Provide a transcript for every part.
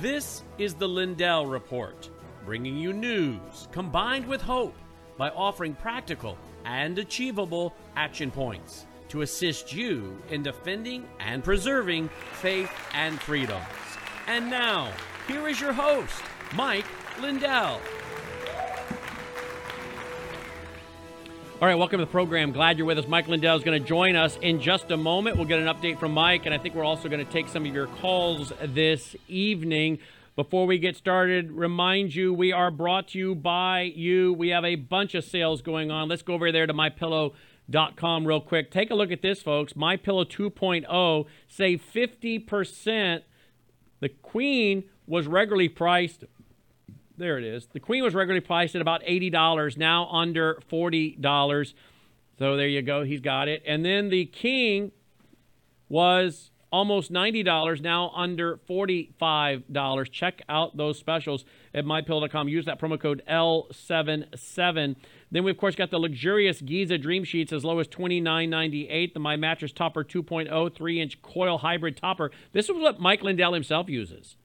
This is the Lindell Report, bringing you news combined with hope by offering practical and achievable action points to assist you in defending and preserving faith and freedoms. And now, here is your host, Mike Lindell. All right, welcome to the program. Glad you're with us. Mike Lindell is going to join us in just a moment. We'll get an update from Mike, and I think we're also going to take some of your calls this evening. Before we get started, remind you we are brought to you by you. We have a bunch of sales going on. Let's go over there to mypillow.com real quick. Take a look at this, folks. MyPillow 2.0 save 50%. The Queen was regularly priced there it is. The Queen was regularly priced at about $80, now under $40. So there you go. He's got it. And then the King was almost $90, now under $45. Check out those specials at mypillow.com. Use that promo code L77. Then we, of course, got the luxurious Giza Dream Sheets as low as $29.98. The My Mattress Topper 2.0 3 inch coil hybrid topper. This is what Mike Lindell himself uses.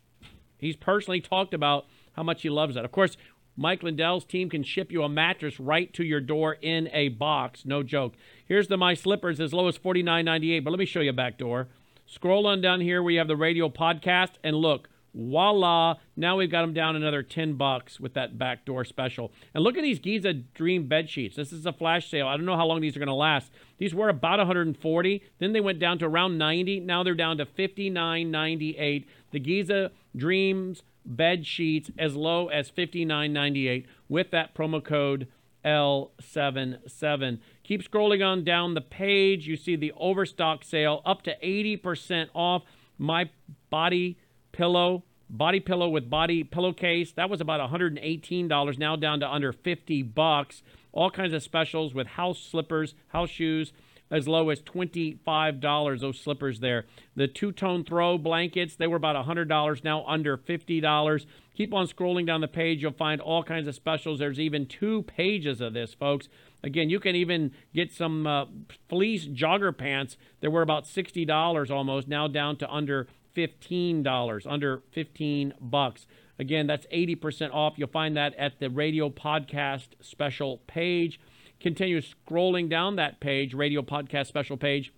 He's personally talked about how much he loves that. Of course, Mike Lindell's team can ship you a mattress right to your door in a box. No joke. Here's the My Slippers as low as $49.98. But let me show you a back door. Scroll on down here where you have the radio podcast and look. Voila! Now we've got them down another 10 bucks with that back door special. And look at these Giza Dream bed sheets. This is a flash sale. I don't know how long these are going to last. These were about 140. Then they went down to around 90. Now they're down to 59.98. The Giza Dreams bed sheets as low as $59.98 with that promo code L77. Keep scrolling on down the page. You see the overstock sale up to 80% off my body pillow. Body pillow with body pillowcase. That was about $118, now down to under 50 bucks. All kinds of specials with house slippers, house shoes, as low as $25, those slippers there. The two tone throw blankets, they were about $100, now under $50. Keep on scrolling down the page, you'll find all kinds of specials. There's even two pages of this, folks. Again, you can even get some uh, fleece jogger pants that were about $60 almost, now down to under $15, under 15 bucks. Again, that's 80% off. You'll find that at the radio podcast special page. Continue scrolling down that page, radio podcast special page,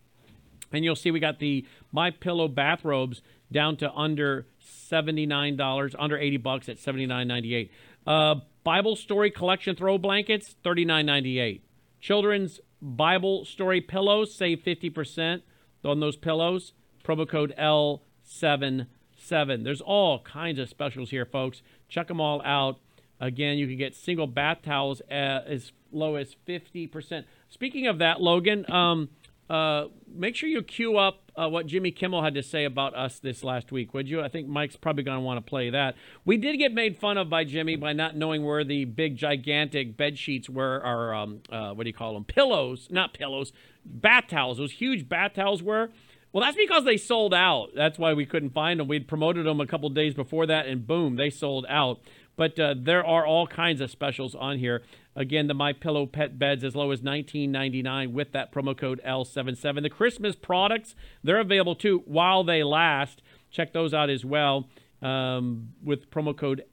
and you'll see we got the My Pillow bathrobes down to under $79, under 80 bucks at $79.98. Uh, Bible story collection throw blankets, $39.98. Children's Bible story pillows, save 50% on those pillows. Promo code L77. There's all kinds of specials here, folks. Check them all out. Again, you can get single bath towels as low as 50%. Speaking of that, Logan, um, uh, make sure you queue up uh, what Jimmy Kimmel had to say about us this last week, would you? I think Mike's probably going to want to play that. We did get made fun of by Jimmy by not knowing where the big, gigantic bed sheets were, or um, uh, what do you call them? Pillows, not pillows, bath towels. Those huge bath towels were. Well, that's because they sold out. That's why we couldn't find them. We'd promoted them a couple days before that, and boom, they sold out. But uh, there are all kinds of specials on here. Again, the My Pillow pet beds as low as $19.99 with that promo code L77. The Christmas products they're available too while they last. Check those out as well um, with promo code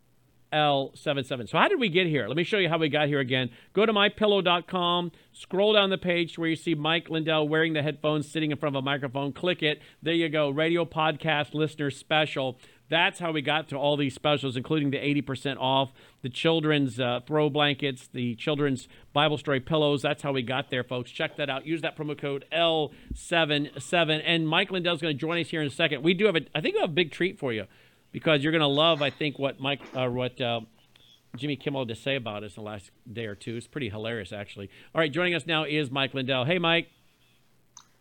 L77. So how did we get here? Let me show you how we got here again. Go to mypillow.com, scroll down the page where you see Mike Lindell wearing the headphones, sitting in front of a microphone. Click it. There you go. Radio podcast listener special. That's how we got to all these specials, including the 80% off, the children's uh, throw blankets, the children's Bible story pillows. That's how we got there, folks. Check that out. Use that promo code L77. And Mike Lindell's going to join us here in a second. We do have a, I think we have a big treat for you because you're going to love, I think, what Mike, uh, what uh, Jimmy Kimmel to say about us in the last day or two. It's pretty hilarious, actually. All right, joining us now is Mike Lindell. Hey, Mike.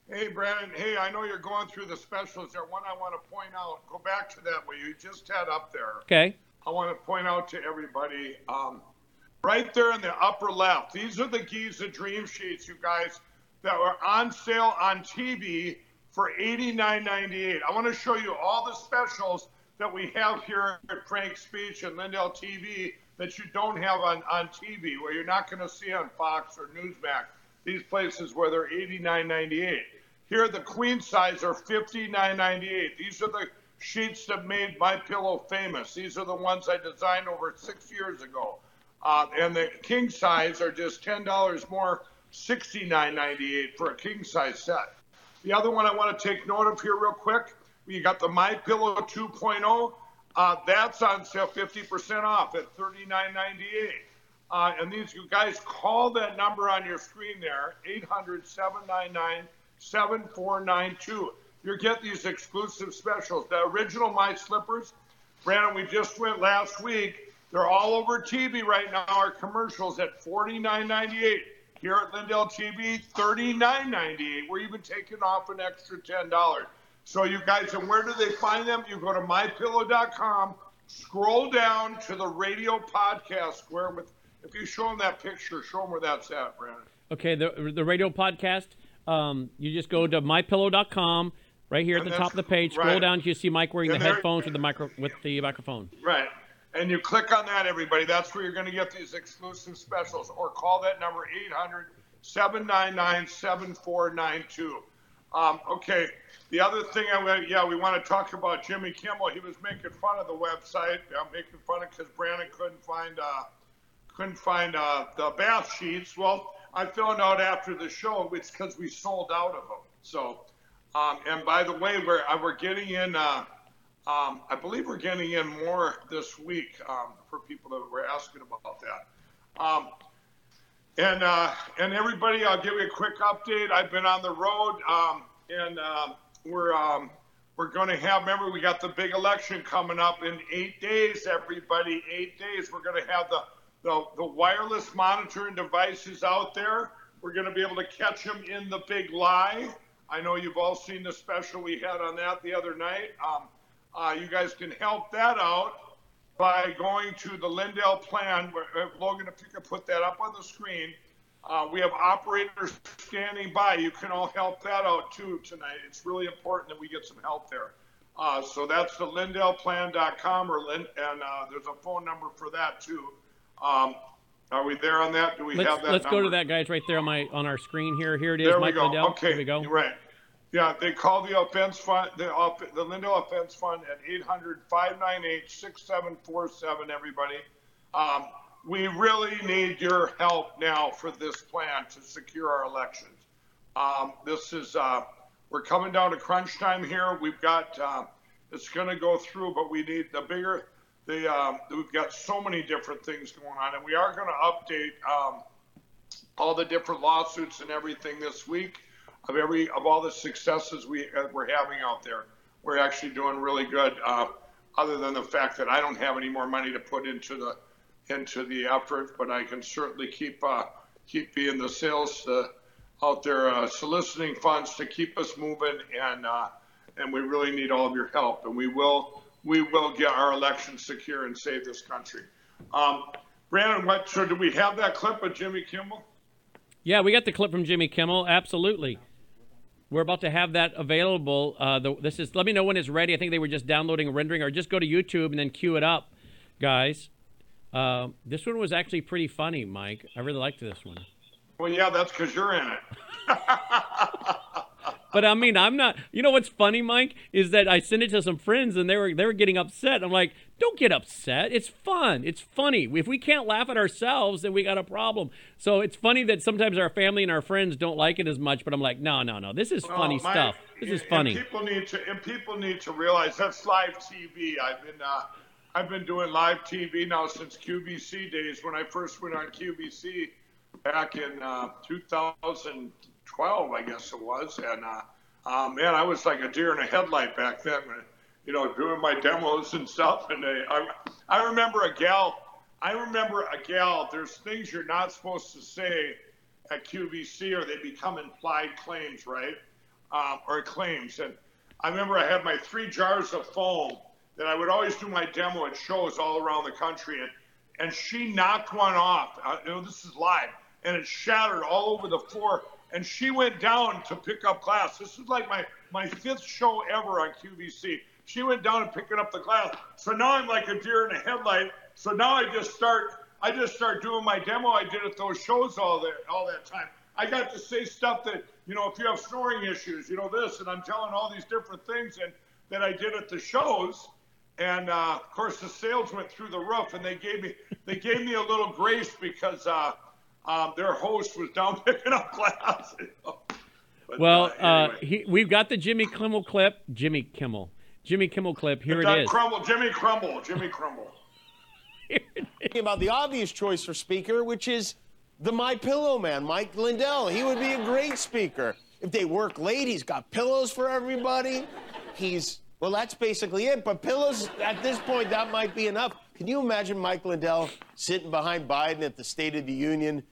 Hey, Brandon. Hey, I know you're going through the specials there. One I want to point out, go back to that what you just had up there. Okay. I want to point out to everybody, um, right there in the upper left, these are the Giza Dream Sheets, you guys, that were on sale on TV for $89.98. I want to show you all the specials that we have here at Frank Speech and Lindell TV that you don't have on, on TV, where you're not going to see on Fox or Newsmax. These places where they're $89.98. Here, the queen size are $59.98. These are the sheets that made my pillow famous. These are the ones I designed over six years ago. Uh, and the king size are just ten dollars more, sixty nine ninety eight for a king size set. The other one I want to take note of here real quick. You got the My Pillow 2.0. Uh, that's on sale, 50% off at $39.98. Uh, and these you guys call that number on your screen there, 800 799 7492. You get these exclusive specials. The original My Slippers, Brandon, we just went last week. They're all over TV right now. Our commercials at $49.98. Here at Lindell TV, $39.98. We're even taking off an extra $10. So you guys, and where do they find them? You go to mypillow.com, scroll down to the radio podcast square with, if you show them that picture, show them where that's at, Brandon. Okay, the, the radio podcast, um, you just go to mypillow.com, right here at And the top of the page. Scroll right. down, you see Mike wearing And the there- headphones with the micro with the microphone. Right. And you click on that, everybody. That's where you're going to get these exclusive specials. Or call that number 800 799 7492. Um, Okay. The other thing, I yeah, we want to talk about Jimmy Kimmel. He was making fun of the website. I'm making fun of because Brandon couldn't find uh, couldn't find uh, the bath sheets. Well, I found out after the show it's because we sold out of them. So, um, and by the way, we're uh, we're getting in. Uh, um, I believe we're getting in more this week um, for people that were asking about that. Um, and uh, and everybody, I'll give you a quick update. I've been on the road, um, and um we're we're going to have. Remember, we got the big election coming up in eight days. Everybody, eight days. We're going to have the the, the wireless monitoring devices out there. We're going to be able to catch them in the big lie. I know you've all seen the special we had on that the other night. Um, uh, you guys can help that out by going to the Lindell plan. Where, uh, Logan, if you could put that up on the screen. Uh, we have operators standing by. You can all help that out too tonight. It's really important that we get some help there. Uh, so that's the LindellPlan.com, or and uh, there's a phone number for that too. Um, are we there on that? Do we Let's have that? let's go to that, guys, right there on my on our screen here. Here it is, There Mike we go. Lindell. Okay, Here we go. right. Yeah, they call the offense fund, the, the Lindell Offense Fund at 800-598-6747, everybody. Um, we really need your help now for this plan to secure our elections. Um, this is, uh, we're coming down to crunch time here. We've got, uh, it's going to go through, but we need the bigger, um, we've got so many different things going on, and we are going to update, um, all the different lawsuits and everything this week of every of all the successes we uh, we're having out there. We're actually doing really good. Uh, other than the fact that I don't have any more money to put into the into the effort, but I can certainly keep uh, keep being the sales uh, out there uh, soliciting funds to keep us moving, and uh, and we really need all of your help, and we will we will get our election secure and save this country. Um, Brandon, what so do we have that clip of Jimmy Kimmel? Yeah, we got the clip from Jimmy Kimmel. Absolutely. We're about to have that available. Uh, the, this is. Let me know when it's ready. I think they were just downloading and rendering, or just go to YouTube and then queue it up, guys. Uh, this one was actually pretty funny, Mike. I really liked this one. Well, yeah, that's because you're in it. But I mean, I'm not. You know what's funny, Mike, is that I sent it to some friends and they were they were getting upset. I'm like, don't get upset. It's fun. It's funny. If we can't laugh at ourselves, then we got a problem. So it's funny that sometimes our family and our friends don't like it as much. But I'm like, no, no, no. This is funny Oh, my- stuff. This is funny. people need to and people need to realize that's live TV. I've been uh, I've been doing live TV now since QVC days. When I first went on QVC back in uh, 2012, I guess it was, and uh, uh, man, I was like a deer in a headlight back then. You know, doing my demos and stuff. And they, I, I remember a gal. I remember a gal. There's things you're not supposed to say at QVC, or they become implied claims, right? um, or claims. And I remember I had my three jars of foam that I would always do my demo at shows all around the country. And, and she knocked one off. Uh, you know, this is live. And it shattered all over the floor. And she went down to pick up glass. This is like my, my fifth show ever on QVC. She went down and picking up the glass. So now I'm like a deer in a headlight. So now I just start I just start doing my demo I did at those shows all that all that time. I got to say stuff that, you know, if you have snoring issues, you know, this, and I'm telling all these different things. And that I did at the shows. And uh, of course, the sales went through the roof, and they gave me they gave me a little grace because uh, um, their host was down picking up glass. you know. But, Well, uh, anyway. he, we've got the Jimmy Kimmel clip. Jimmy Kimmel. Jimmy Kimmel clip. Here Doug it is. Crumble, Jimmy Crumble, Jimmy Crumble. about the obvious choice for speaker, which is the My Pillow man, Mike Lindell. He would be a great speaker. If they work late, he's got pillows for everybody. He's well, that's basically it. But pillows at this point, that might be enough. Can you imagine Mike Lindell sitting behind Biden at the State of the Union,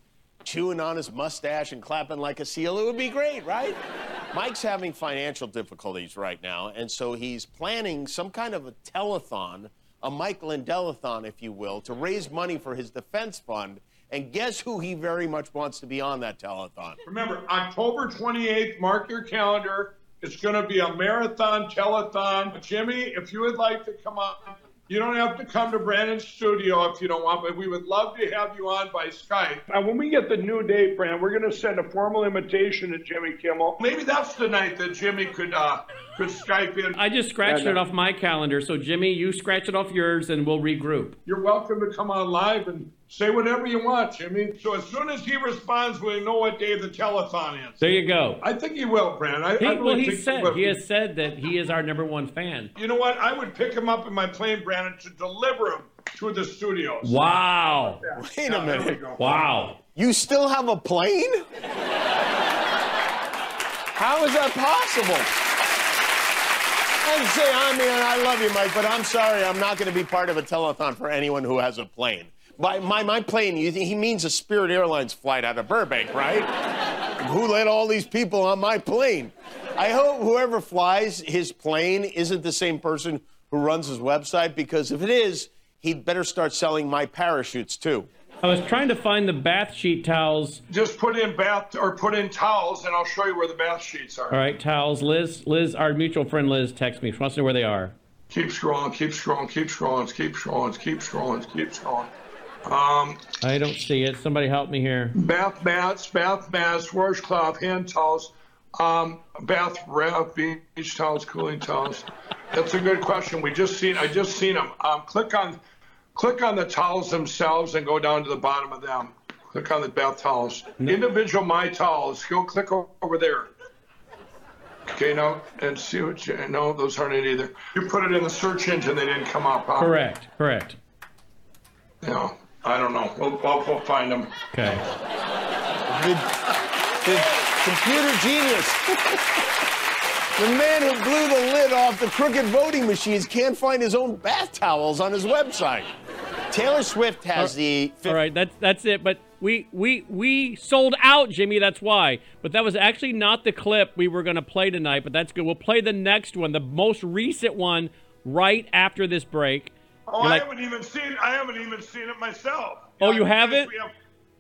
chewing on his mustache and clapping like a seal? It would be great, right? Mike's having financial difficulties right now, and so he's planning some kind of a telethon, a Mike Lindell-a-thon, if you will, to raise money for his defense fund. And guess who he very much wants to be on that telethon? Remember, October 28th, mark your calendar. It's going to be a marathon telethon. Jimmy, if you would like to come on, you don't have to come to Brandon's studio if you don't want, but we would love to have you on by Skype. And when we get the new date, Brand, we're going to send a formal invitation to Jimmy Kimmel. Maybe that's the night that Jimmy could uh, could Skype in. I just scratched it off my calendar. So, Jimmy, you scratch it off yours and we'll regroup. You're welcome to come on live and say whatever you want, Jimmy. So as soon as he responds, we know what day the telethon is. There you go. I think he will, Brandon. I, He, I really well, he think said, will. he has said that he is our number one fan. You know what? I would pick him up in my plane, Brandon, to deliver him to the studios. Wow. Wait a Yeah, there we minute. Wow. You still have a plane? How is that possible? And say, I mean, I love you, Mike, but I'm sorry, I'm not going to be part of a telethon for anyone who has a plane. By my, my plane, you think he means a Spirit Airlines flight out of Burbank, right? who let all these people on my plane? I hope whoever flies his plane isn't the same person who runs his website, because if it is, he'd better start selling my parachutes too. I was trying to find the bath sheet towels. Just put in bath or put in towels, and I'll show you where the bath sheets are. All right, towels. Liz, Liz, our mutual friend Liz text me. She wants to know where they are. Keep scrolling, keep scrolling, keep scrolling, keep scrolling, keep scrolling, keep scrolling. Um, I don't see it. Somebody help me here. bath mats, bath mats, washcloth, hand towels, um, bath wrap, beach towels, cooling towels. That's a good question. We just seen, I just seen them. Um, click on, click on the towels themselves and go down to the bottom of them. Click on the bath towels. Individual my towels. Go click o- over there. Okay, now and see what you. No, those aren't it either. You put it in the search engine, they didn't come up. Huh? Correct. Correct. Yeah, I don't know. We'll, we'll, we'll find them. Okay. the, the computer genius. the man who blew the lid off the crooked voting machines can't find his own bath towels on his website. Taylor Swift has uh, the. All right, that's that's it. But we we we sold out, Jimmy. That's why. But that was actually not the clip we were going to play tonight. But that's good. We'll play the next one, the most recent one, right after this break. Oh, You're I haven't even seen. I haven't even seen it myself. Oh, you haven't? We have,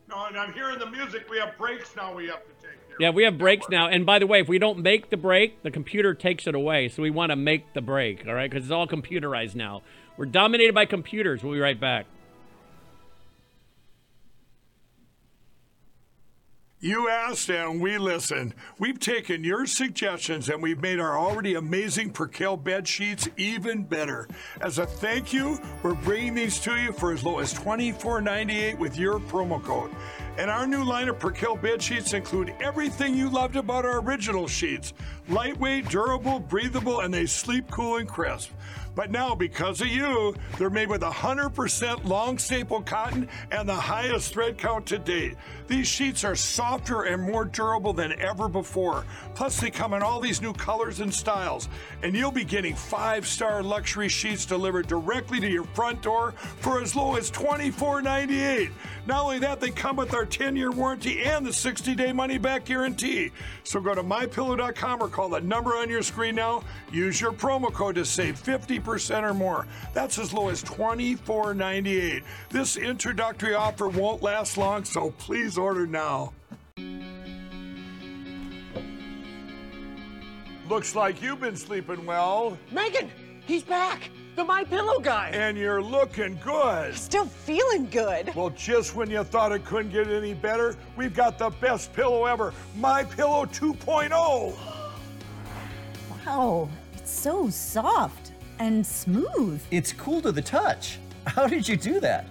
no, and I'm hearing the music. We have breaks now. We have to take. Here. Yeah, we have breaks now. And by the way, if we don't make the break, the computer takes it away. So we want to make the break, all right? Because it's all computerized now. We're dominated by computers. We'll be right back. You asked and we listened. We've taken your suggestions and we've made our already amazing Percale bed sheets even better. As a thank you, we're bringing these to you for as low as $24.98 with your promo code. And our new line of Percale bed sheets include everything you loved about our original sheets lightweight, durable, breathable, and they sleep cool and crisp. But now, because of you, they're made with 100% long staple cotton and the highest thread count to date. These sheets are softer and more durable than ever before. Plus, they come in all these new colors and styles. And you'll be getting five star luxury sheets delivered directly to your front door for as low as $24.98. Not only that, they come with our 10 year warranty and the 60 day money back guarantee. So go to mypillow.com or call the number on your screen now. Use your promo code to save 50% or more. That's as low as $24.98. This introductory offer won't last long, so please order now. Looks like you've been sleeping well, Megan, he's back. The My Pillow guy. and you're looking good. Still feeling good. Well, just when you thought it couldn't get any better, we've got the best pillow ever, My Pillow 2.0. Wow, it's so soft and smooth. It's cool to the touch. How did you do that?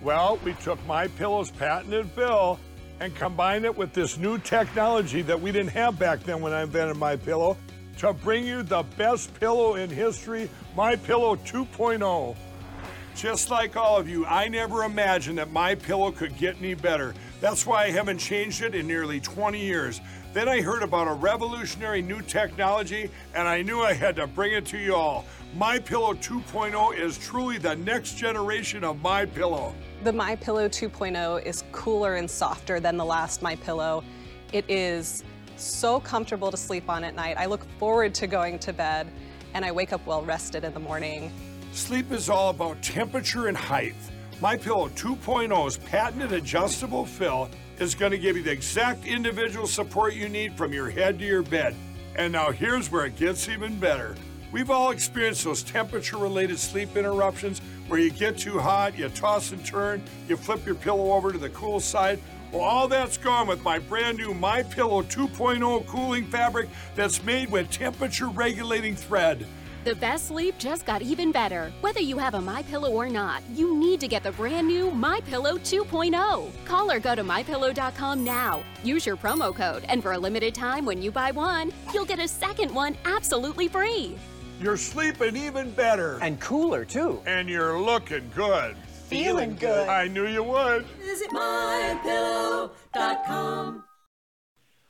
Well, we took My Pillow's patented fill and combined it with this new technology that we didn't have back then when I invented My Pillow to bring you the best pillow in history, My Pillow 2.0. Just like all of you, I never imagined that My Pillow could get any better. That's why I haven't changed it in nearly 20 years. Then I heard about a revolutionary new technology and I knew I had to bring it to you all. My Pillow 2.0 is truly the next generation of My Pillow. The My Pillow 2.0 is cooler and softer than the last My Pillow. It is so comfortable to sleep on at night. I look forward to going to bed and I wake up well rested in the morning. Sleep is all about temperature and height. My Pillow 2.0's patented adjustable fill is going to give you the exact individual support you need from your head to your bed. And now here's where it gets even better. We've all experienced those temperature related sleep interruptions where you get too hot, you toss and turn, you flip your pillow over to the cool side. Well, all that's gone with my brand new My Pillow 2.0 cooling fabric that's made with temperature regulating thread. The best sleep just got even better. Whether you have a My Pillow or not, you need to get the brand new My Pillow 2.0. Call or go to mypillow.com now. Use your promo code, and for a limited time, when you buy one, you'll get a second one absolutely free. You're sleeping even better. And cooler, too. And you're looking good. Feeling good. I knew you would. Visit mypillow.com.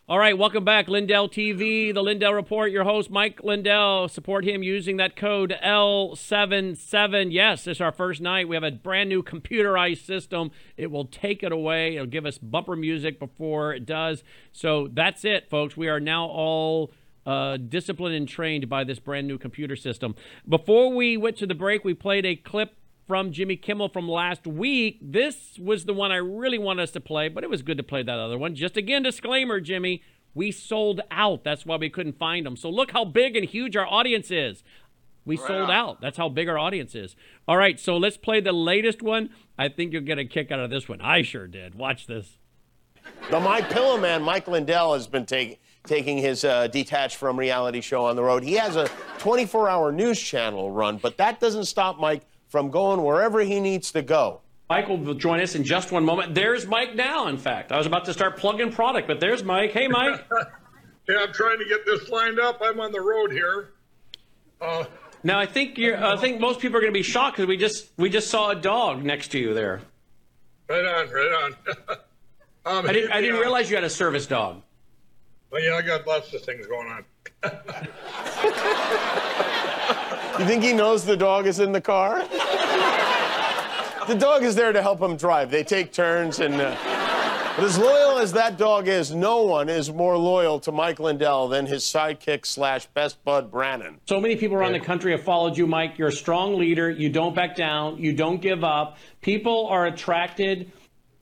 All right, welcome back, Lindell TV, the Lindell Report. Your host, Mike Lindell. Support him using that code L77. Yes, it's our first night. We have a brand new computerized system. It will take it away. It'll give us bumper music before it does. So that's it, folks. We are now all uh, disciplined and trained by this brand new computer system. Before we went to the break, we played a clip from Jimmy Kimmel from last week. This was the one I really wanted us to play, but it was good to play that other one. Just again, disclaimer, Jimmy, we sold out. That's why we couldn't find them. So look how big and huge our audience is. We Right sold on. out. That's how big our audience is. All right, so let's play the latest one. I think you'll get a kick out of this one. I sure did. Watch this. The My Pillow man, Mike Lindell, has been taking taking his uh, detached from reality show on the road. He has a 24-hour news channel run, but that doesn't stop Mike from going wherever he needs to go. Michael will join us in just one moment. There's Mike now, in fact. I was about to start plugging product, but there's Mike. Hey, Mike. Yeah, I'm trying to get this lined up. I'm on the road here. Uh, now, I think you're, I think most people are going to be shocked because we just we just saw a dog next to you there. right on, right on. um, I didn't I didn't realize you had a service dog. Well, yeah, I got lots of things going on. You think he knows the dog is in the car? the dog is there to help him drive. They take turns, and uh, but as loyal as that dog is, no one is more loyal to Mike Lindell than his sidekick slash best bud Brandon. So many people around the country have followed you, Mike. You're a strong leader. You don't back down. You don't give up. People are attracted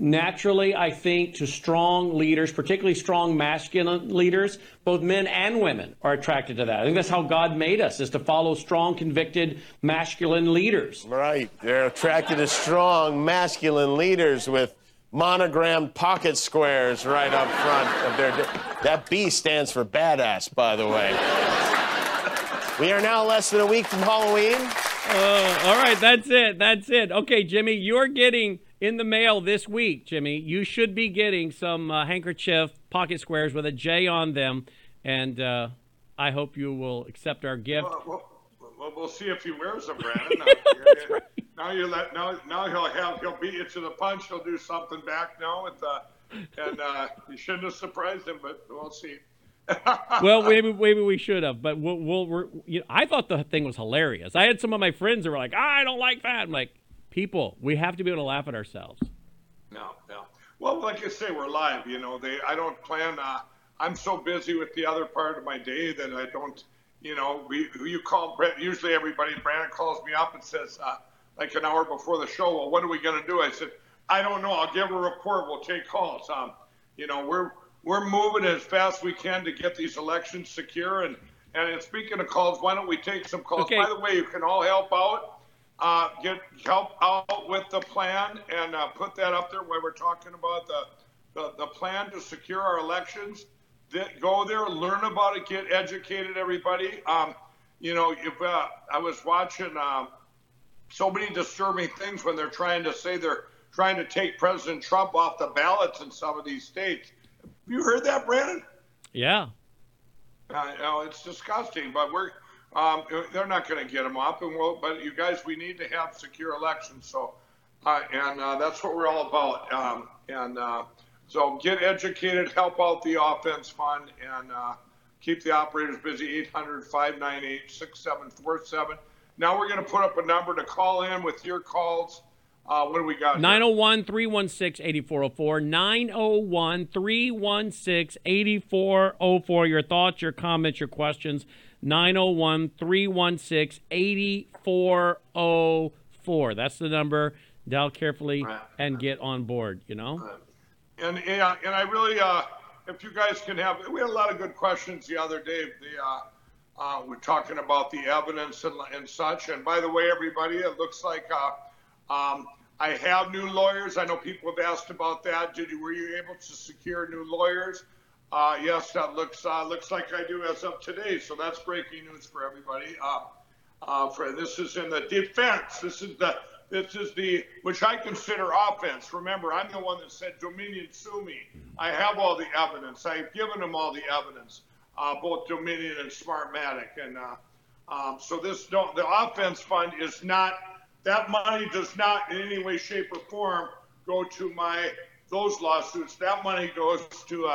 naturally, I think, to strong leaders, particularly strong masculine leaders. Both men and women are attracted to that. I think that's how God made us, is to follow strong, convicted, masculine leaders. Right. They're attracted to strong, masculine leaders with monogrammed pocket squares right up front of their. That B stands for badass, by the way. we are now less than a week from Halloween. Uh, all right, that's it. That's it. Okay, Jimmy, you're getting in the mail this week, Jimmy. You should be getting some uh, handkerchief pocket squares with a J on them, and uh, I hope you will accept our gift. Well, well, see if he wears them, Brandon. Now, you're- now you let now now he'll have he'll beat you to the punch. He'll do something back now with uh, and uh, you shouldn't have surprised him, but we'll see. well, maybe maybe we should have, but we'll. we'll we're, you know, I thought the thing was hilarious. I had some of my friends that were like, "I don't like that." I'm like, people, we have to be able to laugh at ourselves. No, no. Well, like I say, we're live. You know, they. I don't plan. Uh, I'm so busy with the other part of my day that I don't. You know, we who you call. Brent- Usually, everybody. Brandon calls me up and says, uh, like an hour before the show. Well, what are we going to do? I said, I don't know. I'll give a report. We'll take calls. Um, you know, we're we're moving as fast as we can to get these elections secure. And and speaking of calls, why don't we take some calls? Okay. By the way, you can all help out uh, get help out with the plan and uh, put that up there where we're talking about the, the, the plan to secure our elections. That go there, learn about it, get educated, everybody. Um, you know, if uh, I was watching um, so many disturbing things when they're trying to say they're trying to take President Trump off the ballots in some of these states. Have you heard that, Brandon? Yeah. Uh, you know, it's disgusting, but we're um, they're not going to get them up, and we'll, but you guys, we need to have secure elections. So, uh, and uh, that's what we're all about. Um, and uh, so, get educated, help out the offense fund, and uh, keep the operators busy. 800 598 6747. Now we're going to put up a number to call in with your calls. Uh, what do we got? here? 901 316 8404. 901 316 8404. Your thoughts, your comments, your questions. 901 316 8404. That's the number. Dial carefully and get on board, you know? And yeah, and I really, uh, if you guys can have, we had a lot of good questions the other day. The uh, uh, we're talking about the evidence and, and such. And by the way, everybody, it looks like uh, um, I have new lawyers. I know people have asked about that. Did you were you able to secure new lawyers? Uh, yes, that looks uh, looks like I do as of today. So that's breaking news for everybody. Uh, uh, for this is in the defense. This is the this is the which I consider offense. Remember, I'm the one that said Dominion sue me. I have all the evidence. I've given them all the evidence, uh, both Dominion and Smartmatic, and uh, um, so this don't, the offense fund is not that money does not in any way, shape, or form go to my those lawsuits. That money goes to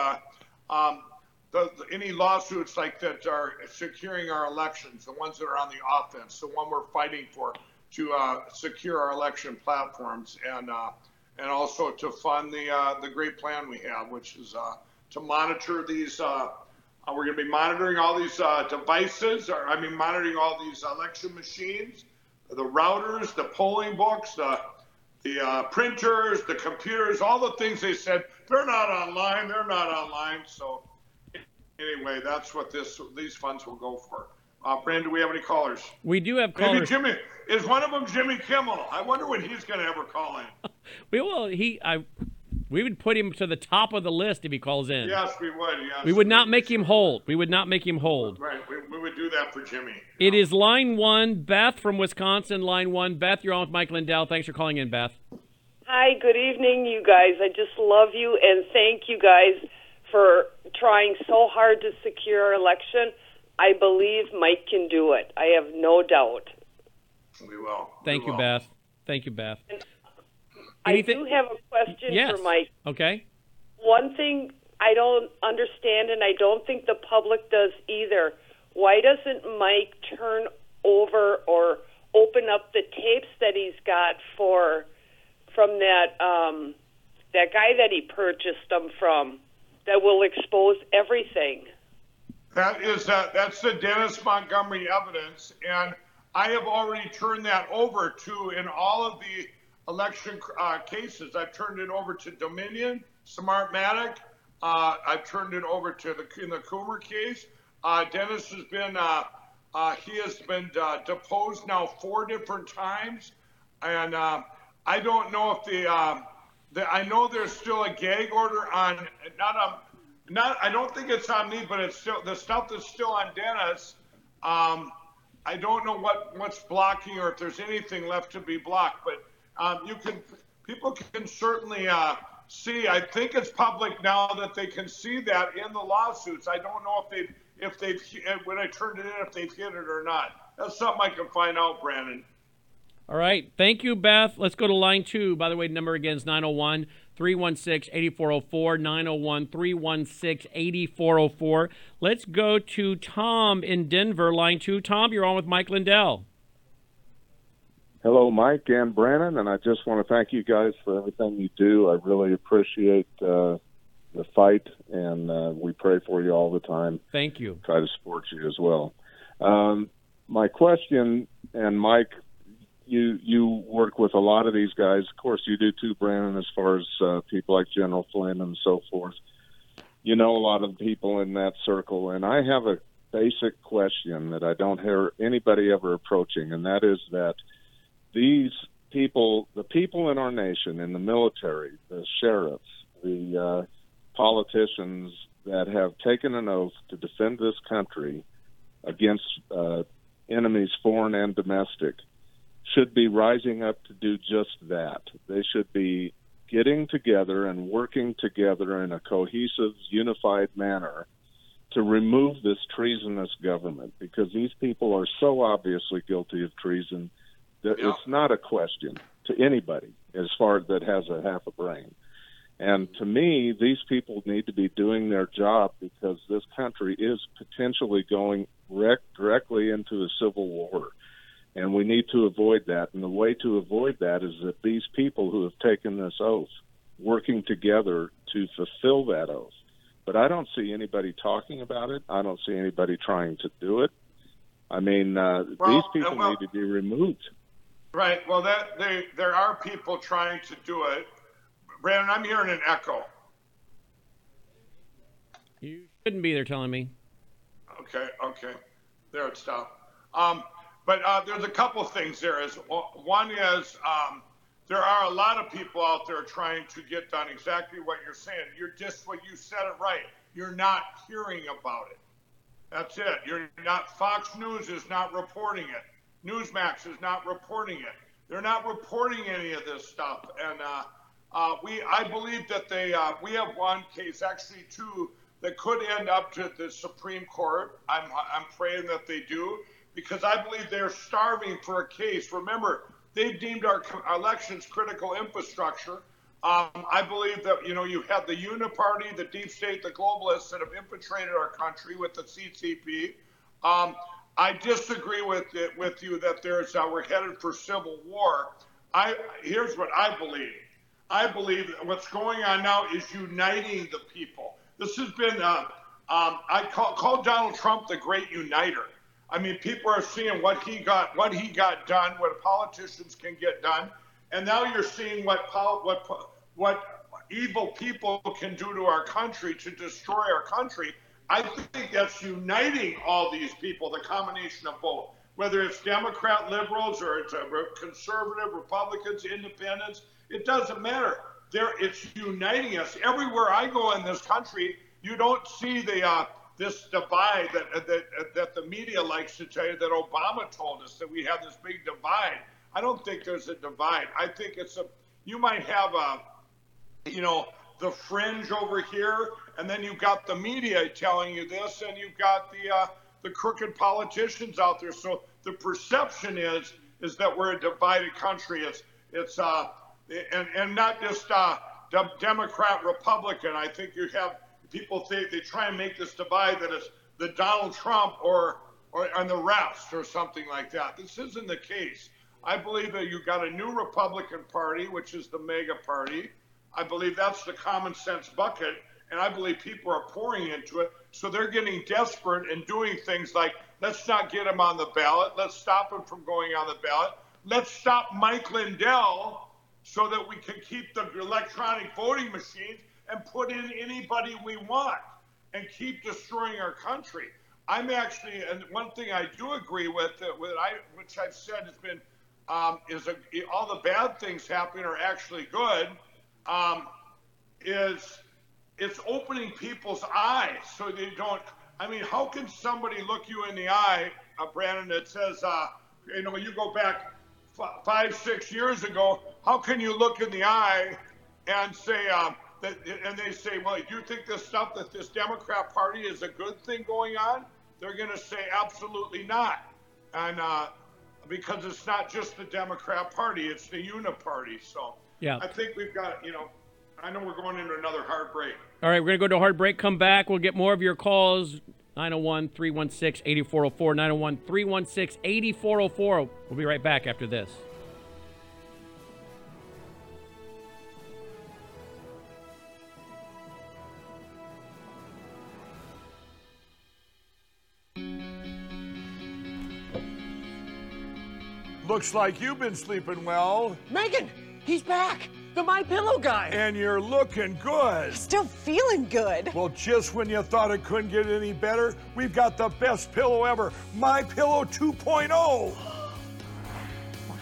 um, the, the, any lawsuits like that are securing our elections, the ones that are on the offense, the one we're fighting for to uh, secure our election platforms, and uh, and also to fund the uh, the great plan we have, which is uh, to monitor these. Uh, uh, we're going to be monitoring all these devices, or I mean, monitoring all these election machines, the routers, the polling books, the the uh, printers, the computers, all the things they said they're not online. They're not online. So anyway, that's what this these funds will go for. Uh, Brandon, do we have any callers? We do have Maybe callers. Jimmy is one of them. Jimmy Kimmel. I wonder when he's going to ever call in. We will. He. I. We would put him to the top of the list if he calls in. Yes, we would. Yes, We would not make him hold. We would not make him hold. Right, we, we would do that for Jimmy. It is line one, Beth from Wisconsin. Line one, Beth. You're on with Mike Lindell. Thanks for calling in, Beth. Hi, good evening, you guys. I just love you and thank you guys for trying so hard to secure our election. I believe Mike can do it. I have no doubt. We will. Thank we you, will. Beth. Thank you, Beth. I do have a question Yes. for Mike. Okay. One thing I don't understand, and I don't think the public does either. Why doesn't Mike turn over or open up the tapes that he's got for from that um, that guy that he purchased them from that will expose everything? That is uh, that's the Dennis Montgomery evidence, and I have already turned that over to in all of the election uh, cases. I've turned it over to Dominion, Smartmatic. Uh, I've turned it over to the in the Coomer case. Uh, Dennis has been uh, uh, he has been uh, deposed now four different times, and I don't know if the, um, the I know there's still a gag order on not on not I don't think it's on me, but it's still the stuff that's still on Dennis. Um, I don't know what what's blocking or if there's anything left to be blocked, but um, you can people can certainly uh, see. I think it's public now that they can see that in the lawsuits. I don't know if they if they've when I turned it in if they've hit it or not. That's something I can find out, Brandon. All right. Thank you, Beth. Let's go to line two. By the way, the number again is 901 316 8404. 901 316 8404. Let's go to Tom in Denver, line two. Tom, you're on with Mike Lindell. Hello, Mike and Brandon, and I just want to thank you guys for everything you do. I really appreciate uh, the fight, and uh, we pray for you all the time. Thank you. Try to support you as well. Um, my question, and Mike, you you work with a lot of these guys. Of course, you do too, Brandon, as far as uh, people like General Flynn and so forth. You know a lot of people in that circle, and I have a basic question that I don't hear anybody ever approaching, and that is that these people, the people in our nation, in the military, the sheriffs, the uh, politicians that have taken an oath to defend this country against uh, enemies, foreign and domestic, should be rising up to do just that. They should be getting together and working together in a cohesive, unified manner to remove this treasonous government because these people are so obviously guilty of treason Yeah. it's not a question to anybody as far as that has a half a brain. And to me, these people need to be doing their job because this country is potentially going rec- directly into a civil war. And we need to avoid that. And the way to avoid that is that these people who have taken this oath working together to fulfill that oath. But I don't see anybody talking about it. I don't see anybody trying to do it. I mean, uh, Well, these people well- need to be removed. Right. Well, that they there are people trying to do it. Brandon, I'm hearing an echo. You shouldn't be there telling me. Okay, okay. There it stopped. Um, but uh, there's a couple of things there. Is one is um, there are a lot of people out there trying to get done exactly what you're saying. You're just what you said it right. You're not hearing about it. That's it. You're not. Fox News is not reporting it. Newsmax is not reporting it. They're not reporting any of this stuff. And uh, uh, we, I believe that they, uh, we have one case, actually two, that could end up to the Supreme Court. I'm, I'm praying that they do, because I believe they're starving for a case. Remember, they've deemed our elections critical infrastructure. Um, I believe that you know you have the Uniparty, the deep state, the globalists that have infiltrated our country with the CCP. Um, I disagree with it, with you that there's uh, we're headed for civil war. I here's what I believe. I believe that what's going on now is uniting the people. This has been uh, um, I call, call Donald Trump the great uniter. I mean, people are seeing what he got, what he got done, what politicians can get done, and now you're seeing what what what evil people can do to our country to destroy our country. I think that's uniting all these people, the combination of both, whether it's Democrat liberals or it's conservative Republicans, independents. It doesn't matter. There, it's uniting us. Everywhere I go in this country, you don't see the uh, this divide that, that that the media likes to tell you that Obama told us that we have this big divide. I don't think there's a divide. I think it's a you might have a you know the fringe over here, and then you've got the media telling you this, and you've got the uh, the crooked politicians out there. So the perception is is that we're a divided country. It's it's uh and and not just uh de- Democrat Republican. I think you have people think they try and make this divide that it's the Donald Trump or or and the rest or something like that. This isn't the case. I believe that you've got a new Republican Party, which is the MAGA Party. I believe that's the common sense bucket, and I believe people are pouring into it. So they're getting desperate and doing things like, let's not get him on the ballot. Let's stop him from going on the ballot. Let's stop Mike Lindell so that we can keep the electronic voting machines and put in anybody we want and keep destroying our country. I'm actually, and one thing I do agree with, that with I, which I've said has been, um, is a, all the bad things happening are actually good. Um, is it's opening people's eyes so they don't. I mean, how can somebody look you in the eye, uh, Brandon, that says, uh, you know, you go back f- five, six years ago, how can you look in the eye and say, um, that, and they say, well, do you think this stuff that this Democrat Party is a good thing going on? They're going to say, absolutely not. And uh, because it's not just the Democrat Party, it's the Uniparty. So Yeah. I think we've got, you know, I know we're going into another hard break. All right, we're going to go to a hard break. Come back. We'll get more of your calls. 901 316 8404. 901 316 8404. We'll be right back after this. Looks like you've been sleeping well. Megan, he's back. The My Pillow guy. And you're looking good. Still feeling good. Well, just when you thought it couldn't get any better, we've got the best pillow ever, My Pillow 2.0.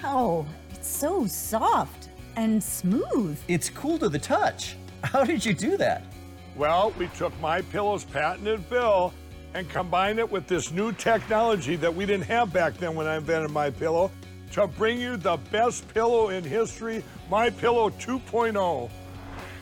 Wow, it's so soft and smooth. It's cool to the touch. How did you do that? Well, we took My Pillow's patented fill and combined it with this new technology that we didn't have back then when I invented my pillow to bring you the best pillow in history, My Pillow 2.0.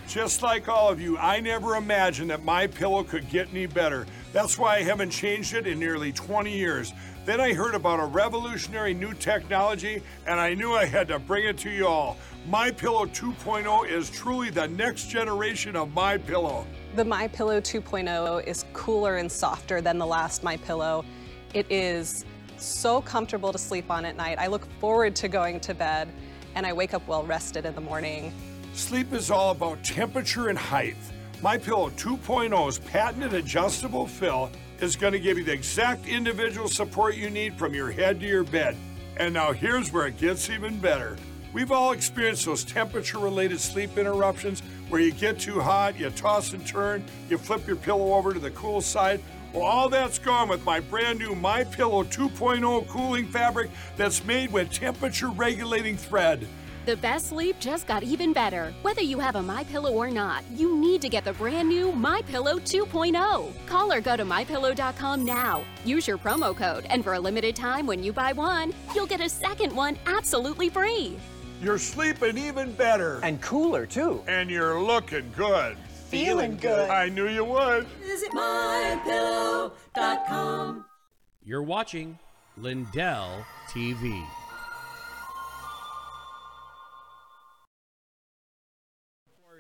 Just like all of you, I never imagined that my pillow could get any better. That's why I haven't changed it in nearly 20 years. Then I heard about a revolutionary new technology and I knew I had to bring it to you all. My Pillow 2.0 is truly the next generation of My Pillow. The My Pillow 2.0 is cooler and softer than the last My Pillow. It is so comfortable to sleep on at night. I look forward to going to bed and I wake up well rested in the morning. Sleep is all about temperature and height. My Pillow 2.0's patented adjustable fill is going to give you the exact individual support you need from your head to your bed. And now here's where it gets even better. We've all experienced those temperature related sleep interruptions where you get too hot, you toss and turn, you flip your pillow over to the cool side. Well, all that's gone with my brand new My Pillow 2.0 cooling fabric that's made with temperature regulating thread. The best sleep just got even better. Whether you have a My Pillow or not, you need to get the brand new My Pillow 2.0. Call or go to mypillow.com now. Use your promo code, and for a limited time, when you buy one, you'll get a second one absolutely free. You're sleeping even better. And cooler, too. And you're looking good. Feeling good. I knew you would. Visit mypillow.com. You're watching Lindell TV.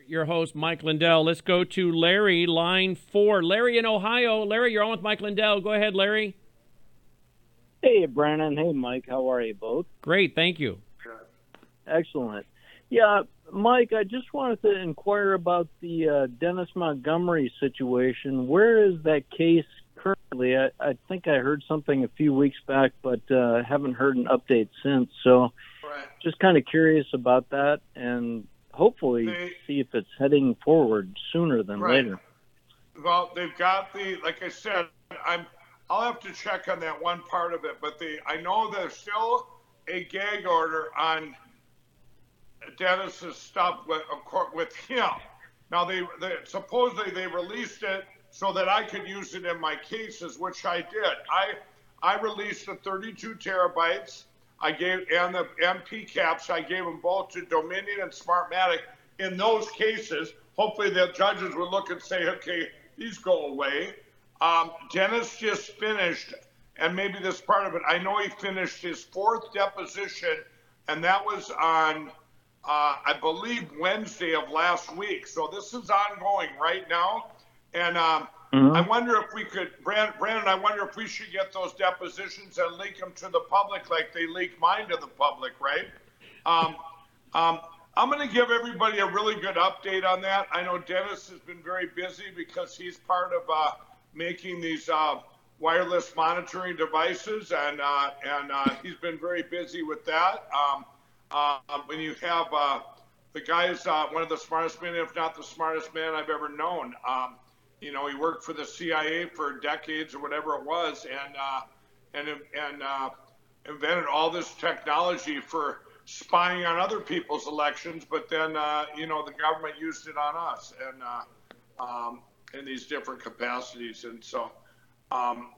Your host, Mike Lindell. Let's go to Larry, line four. Larry in Ohio. Larry, you're on with Mike Lindell. Go ahead, Larry. Hey, Brandon. Hey, Mike. How are you both? Great, thank you. Excellent. Yeah, Mike, I just wanted to inquire about the uh, Dennis Montgomery situation. Where is that case currently? I, I think I heard something a few weeks back, but uh, haven't heard an update since. So, Right. just kind of curious about that, and hopefully They- see if it's heading forward sooner than Right. later. Well, they've got the like I said, I'm I'll have to check on that one part of it, but the I know there's still a gag order on Dennis's stuff with of course, with him. Now they, they supposedly they released it so that I could use it in my cases, which I did. I I released the 32 terabytes. I gave and the PCAPs. I gave them both to Dominion and Smartmatic. In those cases, hopefully the judges would look and say, okay, these go away. Um, Dennis just finished, and maybe this part of it. I know he finished his fourth deposition, and that was on, uh, I believe, Wednesday of last week. So this is ongoing right now, and um, I wonder if we could, Brandon, Brandon. I wonder if we should get those depositions and leak them to the public like they leak mine to the public, right? Um, um, I'm going to give everybody a really good update on that. I know Dennis has been very busy because he's part of uh, making these uh, wireless monitoring devices, and uh, and uh, he's been very busy with that. Um, uh, when you have uh, the guy is uh, one of the smartest men, if not the smartest man I've ever known. Um, you know, he worked for the CIA for decades or whatever it was, and uh, and and uh, invented all this technology for spying on other people's elections. But then, uh, you know, the government used it on us, and uh, um, in these different capacities. And so, um,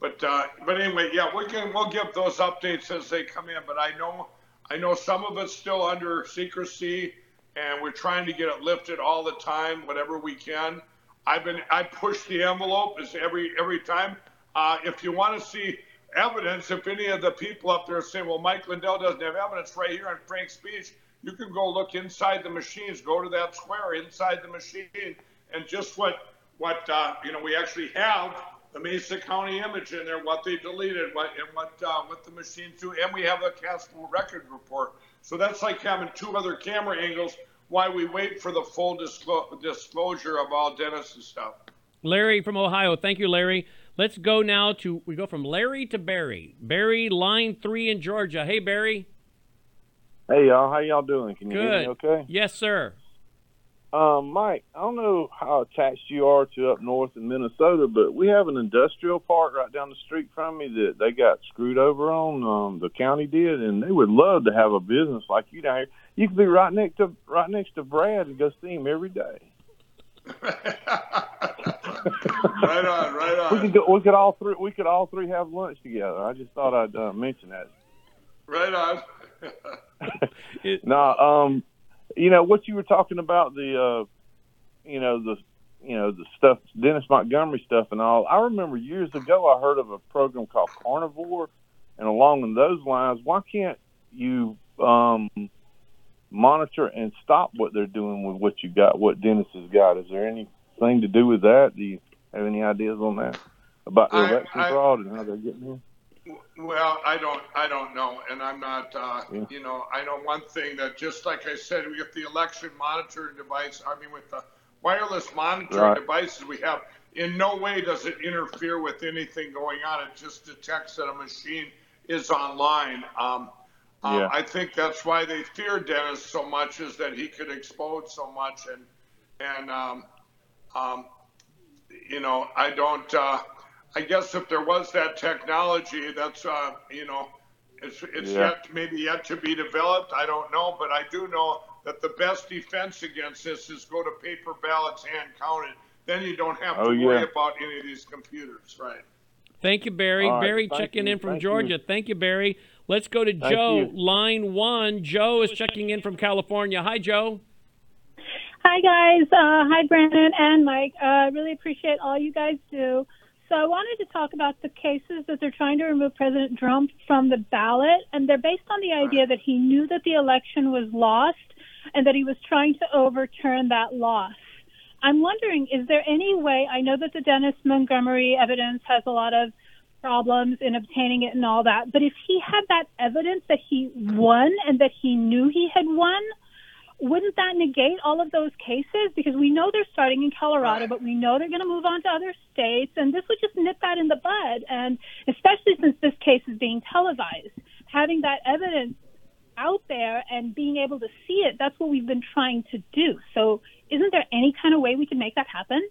but uh, but anyway, yeah, we can we'll give those updates as they come in. But I know I know some of it's still under secrecy, and we're trying to get it lifted all the time, whatever we can. I've been I push the envelope as every every time. Uh, if you want to see evidence, if any of the people up there say, well, Mike Lindell doesn't have evidence right here on FrankSpeech, you can go look inside the machines, go to that square inside the machine, and just what what uh, you know we actually have the Mesa County image in there, what they deleted, what and what uh, what the machines do, and we have a cast vote record report. So that's like having two other camera angles. Why we wait for the full disclo- disclosure of all Dennis's stuff. Larry from Ohio. Thank you, Larry. Let's go now to we go from Larry to Barry. Barry, line three in Georgia. Hey, Barry. Hey y'all, how y'all doing? Can you Good. hear me okay? Yes, sir. Um, Mike, I don't know how attached you are to up north in Minnesota, but we have an industrial park right down the street from me that they got screwed over on. Um, the county did, and they would love to have a business like you down here. You could be right next to right next to Brad and go see him every day. right on, right on. We could go, we could all three we could all three have lunch together. I just thought I'd uh, mention that. Right on. no, um, you know what you were talking about the, uh, you know the, you know the stuff, Dennis Montgomery stuff and all. I remember years ago I heard of a program called Carnivore, and along those lines, why can't you um, monitor and stop what they're doing with what you got, what Dennis has got? Is there anything to do with that? Do you have any ideas on that about the I- election I- fraud and how they're getting in? Well, I don't, I don't know, and I'm not, uh, Yeah. you know, I know one thing that just like I said, with the election monitoring device, I mean, with the wireless monitoring Right. devices we have, in no way does it interfere with anything going on. It just detects that a machine is online. Um, um, Yeah. I think that's why they fear Dennis so much is that he could explode so much, and and um, um, you know, I don't. Uh, I guess if there was that technology, that's uh, you know, it's it's Yeah. yet maybe yet to be developed. I don't know, but I do know that the best defense against this is go to paper ballots hand counted. Then you don't have to Oh, worry about any of these computers, right? Thank you, Barry. All right, Barry checking you, in from thank you. Georgia. Thank you, Barry. Let's go to Thank Joe, you. line one. Joe is checking in from California. Hi, Joe. Hi, guys. Uh, hi, Brandon and Mike. Uh, I really appreciate all you guys do. So I wanted to talk about the cases that they're trying to remove President Trump from the ballot, and they're based on the idea that he knew that the election was lost and that he was trying to overturn that loss. I'm wondering, is there any way? I know that the Dennis Montgomery evidence has a lot of problems in obtaining it and all that, but if he had that evidence that he won and that he knew he had won, wouldn't that negate all of those cases? Because we know they're starting in Colorado, but we know they're going to move on to other states, and this would just nip that in the bud. And especially since this case is being televised, having that evidence out there and being able to see it, that's what we've been trying to do. So, isn't there any kind of way we can make that happen?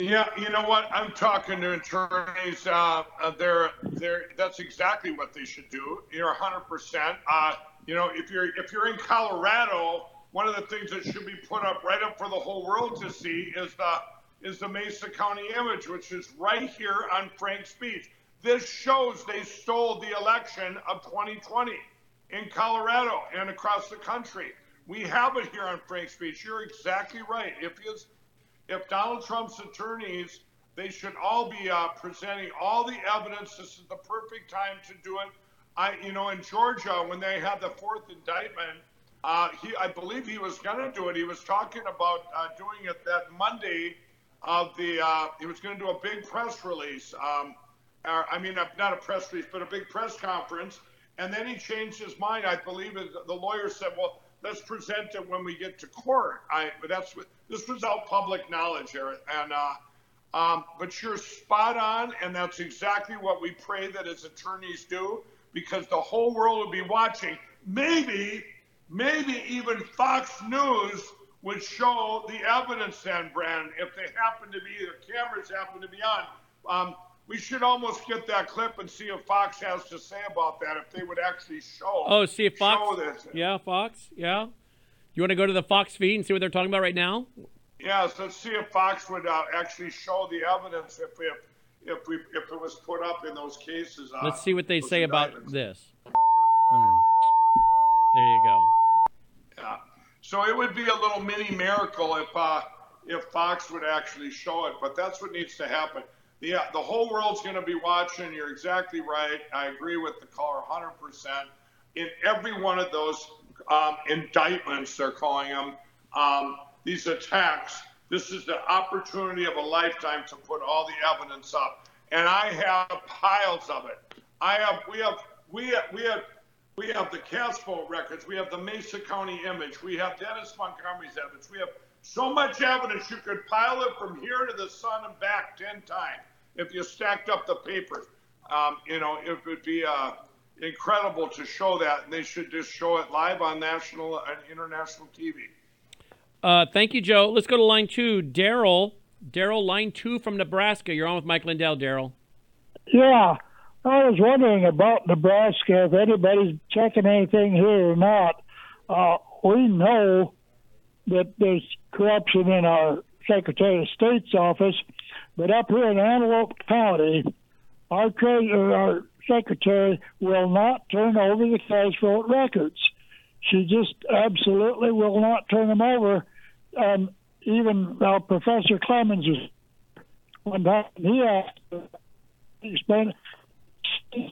Yeah, you know what? I'm talking to attorneys. Uh, uh, they're, they're, that's exactly what they should do. You're 100. percent uh, You know, if you're if you're in Colorado, one of the things that should be put up right up for the whole world to see is the is the Mesa County image, which is right here on FrankSpeech. This shows they stole the election of 2020 in Colorado and across the country. We have it here on FrankSpeech. You're exactly right. If if Donald Trump's attorneys, they should all be uh, presenting all the evidence. This is the perfect time to do it. I, you know, in Georgia, when they had the fourth indictment, uh, he, I believe he was going to do it. He was talking about uh, doing it that Monday of the. Uh, he was going to do a big press release. Um, or, I mean, not a press release, but a big press conference. And then he changed his mind. I believe the lawyer said, "Well, let's present it when we get to court." I, but that's what this was out public knowledge, Eric. And uh, um, but you're spot on, and that's exactly what we pray that as attorneys do, because the whole world will be watching. Maybe, maybe even Fox News would show the evidence then, Brandon, if they happen to be, the cameras happen to be on. Um, we should almost get that clip and see if Fox has to say about that, if they would actually show. Oh, see if Fox. This. Yeah, Fox. Yeah. You want to go to the Fox feed and see what they're talking about right now? Yes, let's see if Fox would uh, actually show the evidence if if if we if it was put up in those cases. Uh, Let's see what they say about this. Hmm. There you go. So it would be a little mini miracle if uh, if Fox would actually show it, but that's what needs to happen. Yeah, the whole world's going to be watching. You're exactly right. I agree with the caller 100%. In every one of those um, indictments, they're calling them, um, these attacks, this is the opportunity of a lifetime to put all the evidence up. And I have piles of it. I have, we have, we have, we have, we have the cast vote records. We have the Mesa County image. We have Dennis Montgomery's evidence. We have so much evidence you could pile it from here to the sun and back 10 times if you stacked up the papers. Um, you know, it would be uh, incredible to show that. And they should just show it live on national and international TV. Uh, thank you, Joe. Let's go to line two. Daryl. Daryl, line two from Nebraska. You're on with Mike Lindell, Daryl. Yeah, I was wondering about Nebraska if anybody's checking anything here or not. Uh, we know that there's corruption in our Secretary of State's office, but up here in Antelope County, our treasurer, our secretary will not turn over the cast vote records. She just absolutely will not turn them over. Um, even uh, Professor Clements was one time he asked,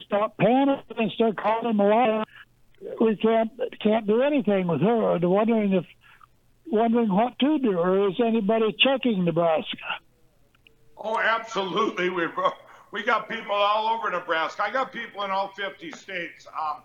stop panicking and start calling him a liar. We can't can't do anything with her. And wondering if wondering what to do, or is anybody checking Nebraska? Oh, absolutely. Uh, we got people all over Nebraska. I got people in all 50 states. Um,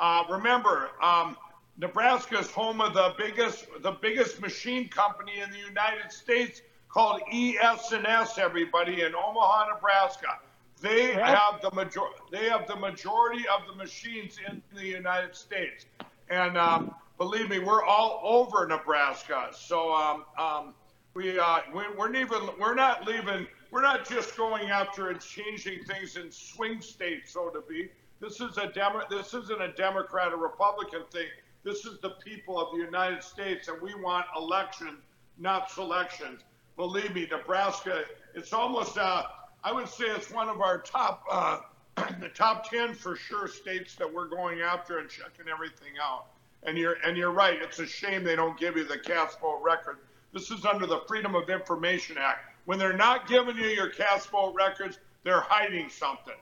uh, remember, um, Nebraska is home of the biggest the biggest machine company in the United States called ES&S. Everybody in Omaha, Nebraska. They have the major they have the majority of the machines in the United States, and um, believe me, we're all over Nebraska. So um, um, we, uh, we we're even we're not leaving. We're not just going after and changing things in swing states, so to be. This is a Demo- This isn't a Democrat or Republican thing. This is the people of the United States, and we want election, not selections. Believe me, Nebraska. It's almost. Uh, I would say it's one of our top, uh, the top ten for sure states that we're going after and checking everything out. And you're and you're right. It's a shame they don't give you the cast vote record. This is under the Freedom of Information Act. When they're not giving you your cast vote records, they're hiding something.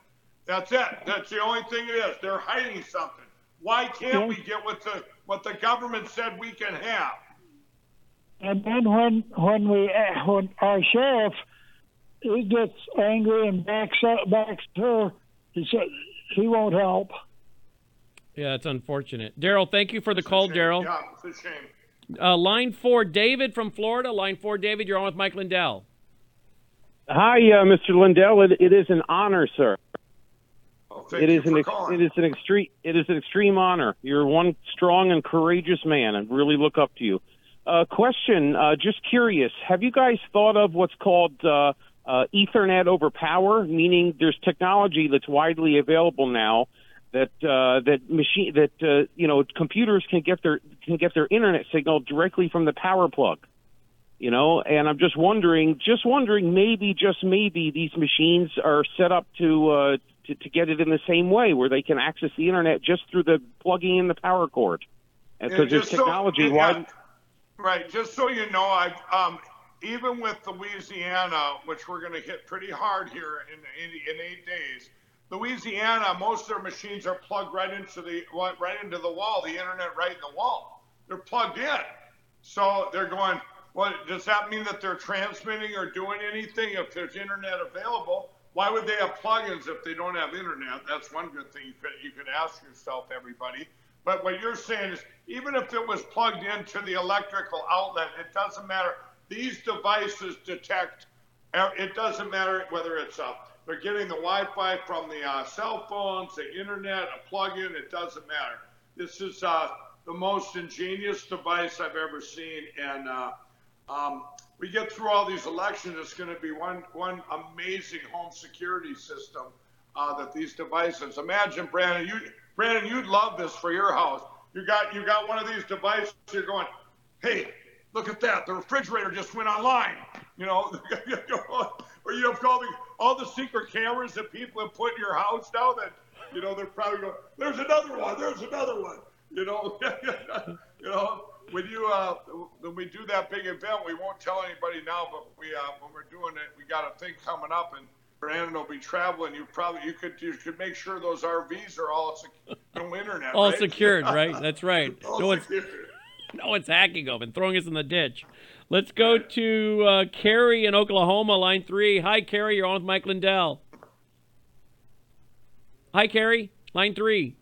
That's it. That's the only thing it is. They're hiding something. Why can't we get what the what the government said we can have? And then when when we uh, when our sheriff he gets angry and backs up backs her, he said he won't help. Yeah, it's unfortunate. Daryl, thank you for the call, Daryl. Yeah, it's a shame. Uh, line four, David from Florida. Line four, David, you're on with Mike Lindell. Hi, uh, Mr. Lindell. It, it is an honor, sir. Oh, it is an ex- it is an extreme it is an extreme honor. You're one strong and courageous man, and really look up to you. Uh, question: uh, Just curious, have you guys thought of what's called uh, uh, Ethernet over power? Meaning, there's technology that's widely available now that uh, that machine that uh, you know computers can get their can get their internet signal directly from the power plug. You know, and I'm just wondering, just wondering, maybe, just maybe, these machines are set up to uh, to, to get it in the same way, where they can access the internet just through the plugging in the power cord. Because there's just so- technology. yeah? Right. Just so you know, I've um, even with Louisiana, which we're going to hit pretty hard here in, in in eight days. Louisiana, most of their machines are plugged right into the right into the wall, the internet right in the wall. They're plugged in, so they're going. What does that mean that they're transmitting or doing anything if there's internet available? Why would they have plugins if they don't have internet? That's one good thing you could, you could ask yourself, everybody. But what you're saying is, even if it was plugged into the electrical outlet, it doesn't matter. These devices detect. uh, It doesn't matter whether it's a, They're getting the Wi-Fi from the uh, cell phones, the internet, a plug-in. It doesn't matter. This is uh, the most ingenious device I've ever seen, and uh, um, we get through all these elections. It's going to be one one amazing home security system uh, that these devices. Imagine, Brandon, you Brandon, you'd love this for your house. You got you got one of these devices. You're going, hey, look at that. The refrigerator just went online. You know, or you have all the all the secret cameras that people have put in your house now. That you know they're probably going. There's another one. There's another one. You know, you know when you uh, when we do that big event, we won't tell anybody now, but we uh, when we're doing it, we got a thing coming up, and Brandon will be traveling. You probably you could you could make sure those RVs are all sec- no internet, All right? secured, right? That's right. No one's. no one's hacking them and throwing us in the ditch. Let's go to uh, Carrie in Oklahoma, line three. Hi, Carrie. You're on with Mike Lindell. Hi, Carrie. Line three.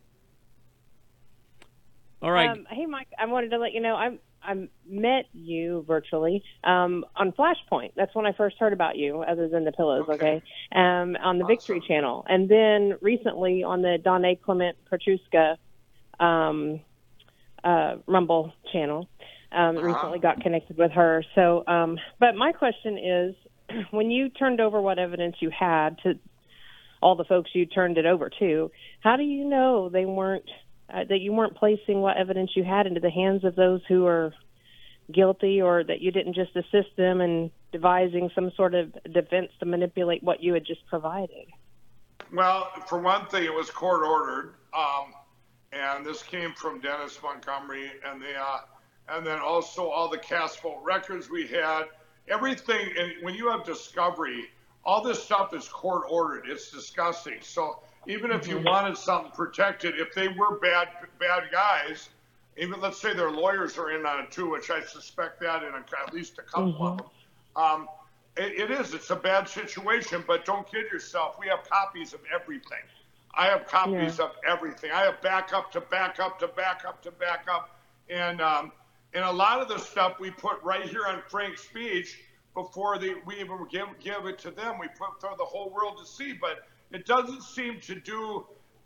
All right. Um, hey, Mike. I wanted to let you know I'm I met you virtually um, on Flashpoint. That's when I first heard about you, other than the pillows. Okay, um, on the Victory Channel, and then recently on the Donna Clement Petruska um, uh, Rumble channel. Um, Recently got connected with her. So, um, but my question is, when you turned over what evidence you had to all the folks you turned it over to, how do you know they weren't uh, that you weren't placing what evidence you had into the hands of those who are guilty, or that you didn't just assist them in devising some sort of defense to manipulate what you had just provided? Well, for one thing, it was court ordered, um, and this came from Dennis Montgomery, and the uh, and then also all the cast vote records we had, everything. And when you have discovery, all this stuff is court ordered. It's disgusting. So even if you wanted something protected, if they were bad bad guys, even let's say their lawyers are in on it too, which I suspect that in a, at least a couple of them. Um, it, it is. It's a bad situation, but don't kid yourself. We have copies of everything. I have copies of everything. I have backup to backup to backup to backup, and um, and a lot of the stuff we put right here on FrankSpeech before they, we even give give it to them. We put for the whole world to see, but it doesn't seem to do.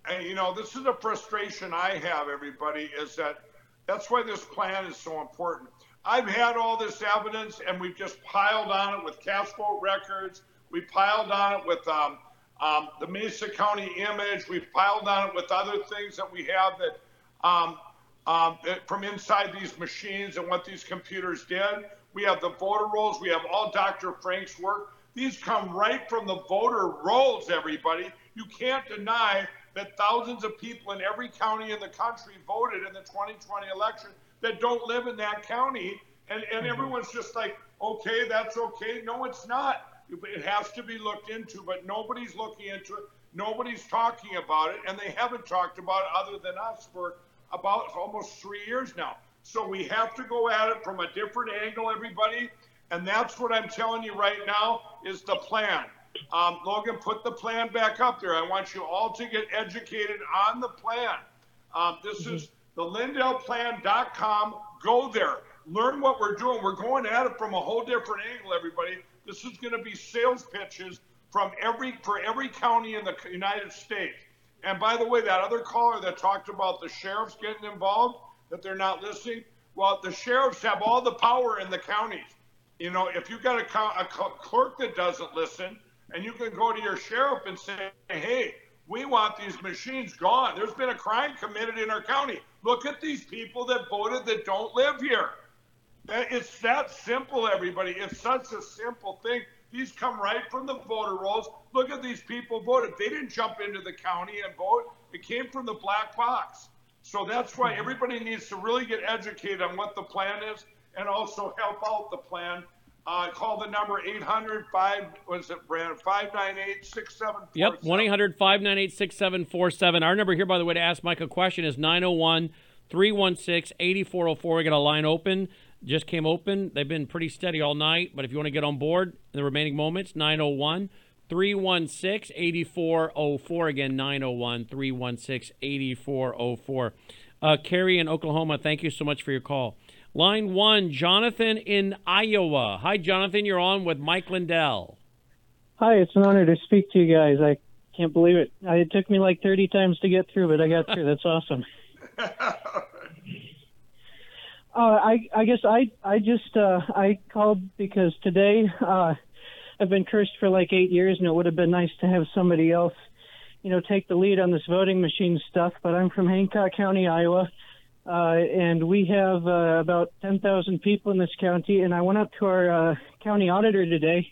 And you know, this is a frustration I have. Everybody is that that's why this plan is so important. I've had all this evidence, and we've just piled on it with cast vote records. We piled on it with um, um, the Mesa County image. We've piled on it with other things that we have that um, um, that from inside these machines and what these computers did. We have the voter rolls. We have all Dr. Frank's work. These come right from the voter rolls, everybody. You can't deny that thousands of people in every county in the country voted in the 2020 election that don't live in that county. And, and everyone's just like, okay, that's okay. No, it's not. It has to be looked into, but nobody's looking into it. Nobody's talking about it, and they haven't talked about it other than us for about almost three years now. So we have to go at it from a different angle, everybody. And that's what I'm telling you right now is the plan. Um, Logan, put the plan back up there. I want you all to get educated on the plan. Um, this is the LindellPlan.com. Go there. Learn what we're doing. We're going at it from a whole different angle, everybody. This is going to be sales pitches from every for every county in the United States. And by the way, that other caller that talked about the sheriffs getting involved, that they're not listening. Well, the sheriffs have all the power in the counties. You know, if you've got a, a clerk that doesn't listen, and you can go to your sheriff and say, hey, we want these machines gone. There's been a crime committed in our county. Look at these people that voted that don't live here. It's that simple, everybody. It's such a simple thing. These come right from the voter rolls. Look at these people voted. They didn't jump into the county and vote. It came from the black box. So that's why everybody needs to really get educated on what the plan is and also help out the plan. Uh, call the number 800 5 was it Brandon 598 6747. Yep, 1 800 598 6747. Our number here, by the way, to ask Mike a question is 901 316 8404. We got a line open. Just came open. They've been pretty steady all night, but if you want to get on board in the remaining moments, 901 316 8404. Again, 901 316 8404. Uh, Carrie in Oklahoma, thank you so much for your call. Line one, Jonathan in Iowa. Hi, Jonathan. You're on with Mike Lindell. Hi, it's an honor to speak to you guys. I can't believe it. It took me like 30 times to get through, but I got through. That's awesome. Uh, I I guess I I just uh, I called because today uh, I've been cursed for like eight years, and it would have been nice to have somebody else, you know, take the lead on this voting machine stuff. But I'm from Hancock County, Iowa, uh, and we have uh, about 10,000 people in this county. And I went up to our uh, county auditor today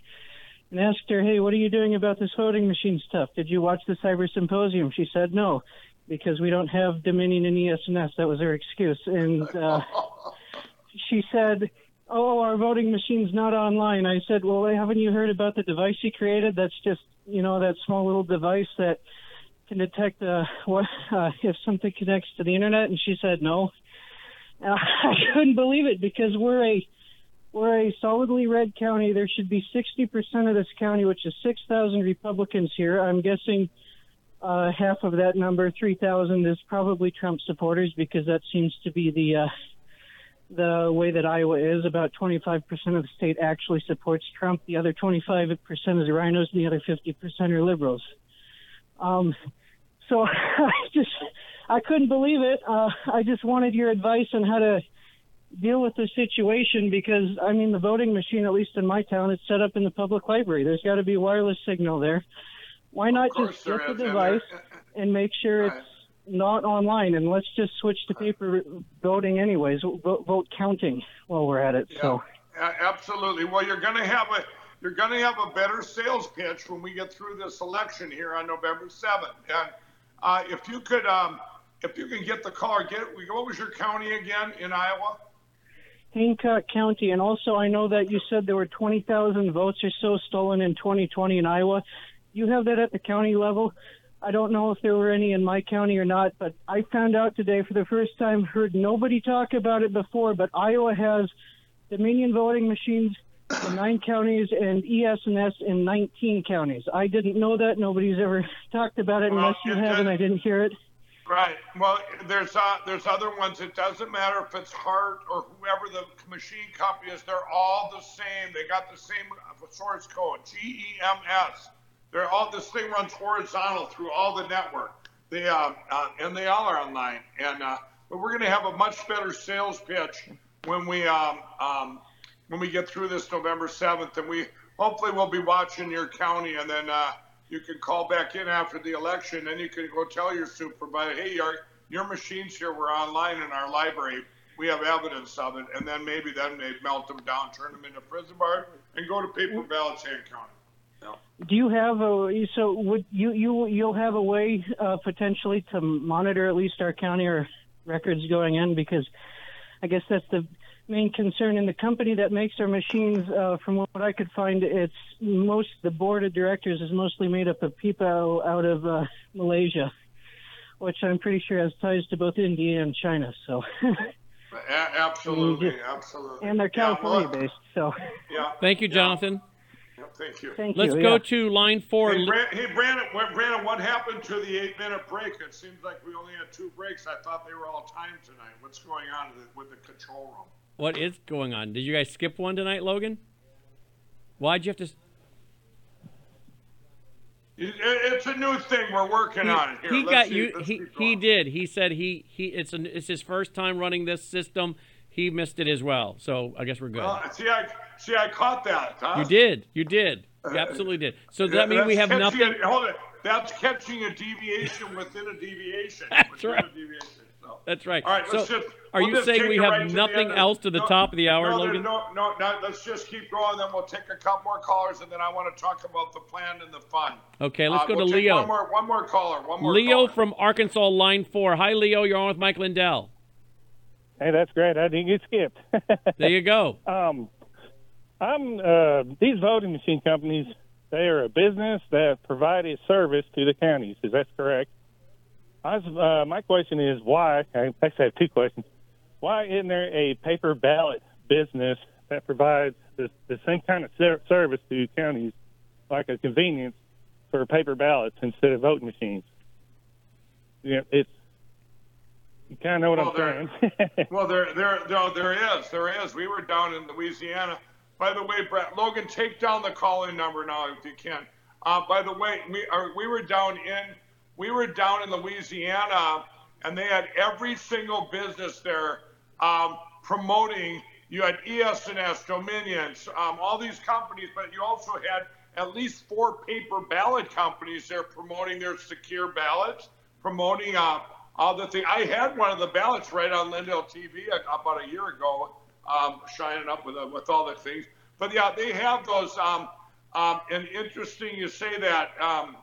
and asked her, "Hey, what are you doing about this voting machine stuff? Did you watch the cyber symposium?" She said, "No." Because we don't have Dominion and ES&S. That was her excuse. And uh, she said, "Oh, our voting machine's not online." I said, "Well, haven't you heard about the device he created? That's just, you know, that small little device that can detect uh, what uh, if something connects to the internet." And she said, "No." Uh, I couldn't believe it because we're a we're a solidly red county. There should be 60% of this county, which is 6,000 Republicans here. I'm guessing uh, half of that number, 3,000, is probably Trump supporters because that seems to be the uh, the way that Iowa is. About 25% of the state actually supports Trump. The other 25% is RINOs, and the other 50% are liberals. Um, so I just I couldn't believe it. Uh, I just wanted your advice on how to deal with the situation because I mean the voting machine, at least in my town, it's set up in the public library. There's got to be wireless signal there. Why not just get the is, and device and make sure it's not online and let's just switch to paper voting anyways, vote, vote counting while we're at it. So absolutely. Well, you're going to have a you're going to have a better sales pitch when we get through this election here on November 7th. And uh, if you could, um, if you can get the caller, get what was your county again in Iowa? Hancock County, and also I know that you said there were 20,000 votes or so stolen in 2020 in Iowa. You have that at the county level. I don't know if there were any in my county or not, but I found out today for the first time, heard nobody talk about it before, but Iowa has Dominion voting machines in nine counties and ES&S in 19 counties. I didn't know that. Nobody's ever talked about it Well, unless you have, and I didn't hear it. Right. Well, there's uh, there's other ones. It doesn't matter if it's Hart or whoever the machine company is. They're all the same. They got the same source code, GEMS. They're all this thing runs horizontal through all the network. They uh, uh, and they all are online. And uh, but we're going to have a much better sales pitch when we um, um, when we get through this November seventh, and we hopefully we'll be watching your county, and then uh, you can call back in after the election, and you can go tell your supervisor, hey, your your machines here were online in our library. We have evidence of it, and then maybe then they'd melt them down, turn them into prison bars, and go to paper ballots in count. Do you have a so would you you you'll have a way uh, potentially to monitor at least our county or records going in because I guess that's the main concern in the company that makes our machines. Uh, from what I could find, it's most the board of directors is mostly made up of people out of uh, Malaysia, which I'm pretty sure has ties to both India and China. So A- absolutely, just- absolutely. and they're Yeah, well, California based. So Yeah. Thank you, Jonathan. Yeah, thank you. Thank Let's you, go yeah. to line four. Hey, Brand, hey Brandon, what, Brandon, what happened to the eight-minute break? It seems like we only had two breaks. I thought they were all timed tonight. What's going on with the, control room? What is going on? Did you guys skip one tonight, Logan? Why'd you have to? it's a new thing. We're working on here. he Let's got see- you. He he did. He said he he. It's an, it's his first time running this system. He missed it as well. So I guess we're good. Uh, see, I see, I caught that. Huh? you did. You did. You absolutely did. So does that mean we have nothing? A, hold it. That's catching a deviation within a deviation. That's right. Deviation. So. That's right. All right, so let's just. are we'll you saying we have right nothing of- else to the no, top of the hour, no, Logan? No, no, no. Let's just keep going. Then we'll take a couple more callers, and then I want to talk about the plan and the fun. Okay, let's Uh, go we'll to Leo. One more, one more caller. One more. Leo caller. from Arkansas, line four. Hi, Leo. You're on with Mike Lindell. Hey, that's great. I didn't get skipped. There you go. um, I'm uh, these voting machine companies. They are a business that provide a service to the counties. Is that correct? I was, uh, my question is why? I actually have two questions. Why isn't there a paper ballot business that provides the, the same kind of ser- service to counties, like a convenience for paper ballots instead of voting machines? You know, it's you kind of know what Well, I'm there- saying. Well, there, there, no, there is, there is. We were down in Louisiana. By the way, Brett, Logan, take down the call-in number now if you can. Uh, by the way, we are, we were down in, we were down in Louisiana, and they had every single business there um, promoting. You had ES&S, Dominions, um, all these companies, but you also had at least four paper ballot companies there promoting their secure ballots, promoting uh, the thing. I had one of the ballots right on Lindell TV about a year ago, um, shining up with uh, with all the things. But yeah, they have those. Um, um, and interesting you say that um,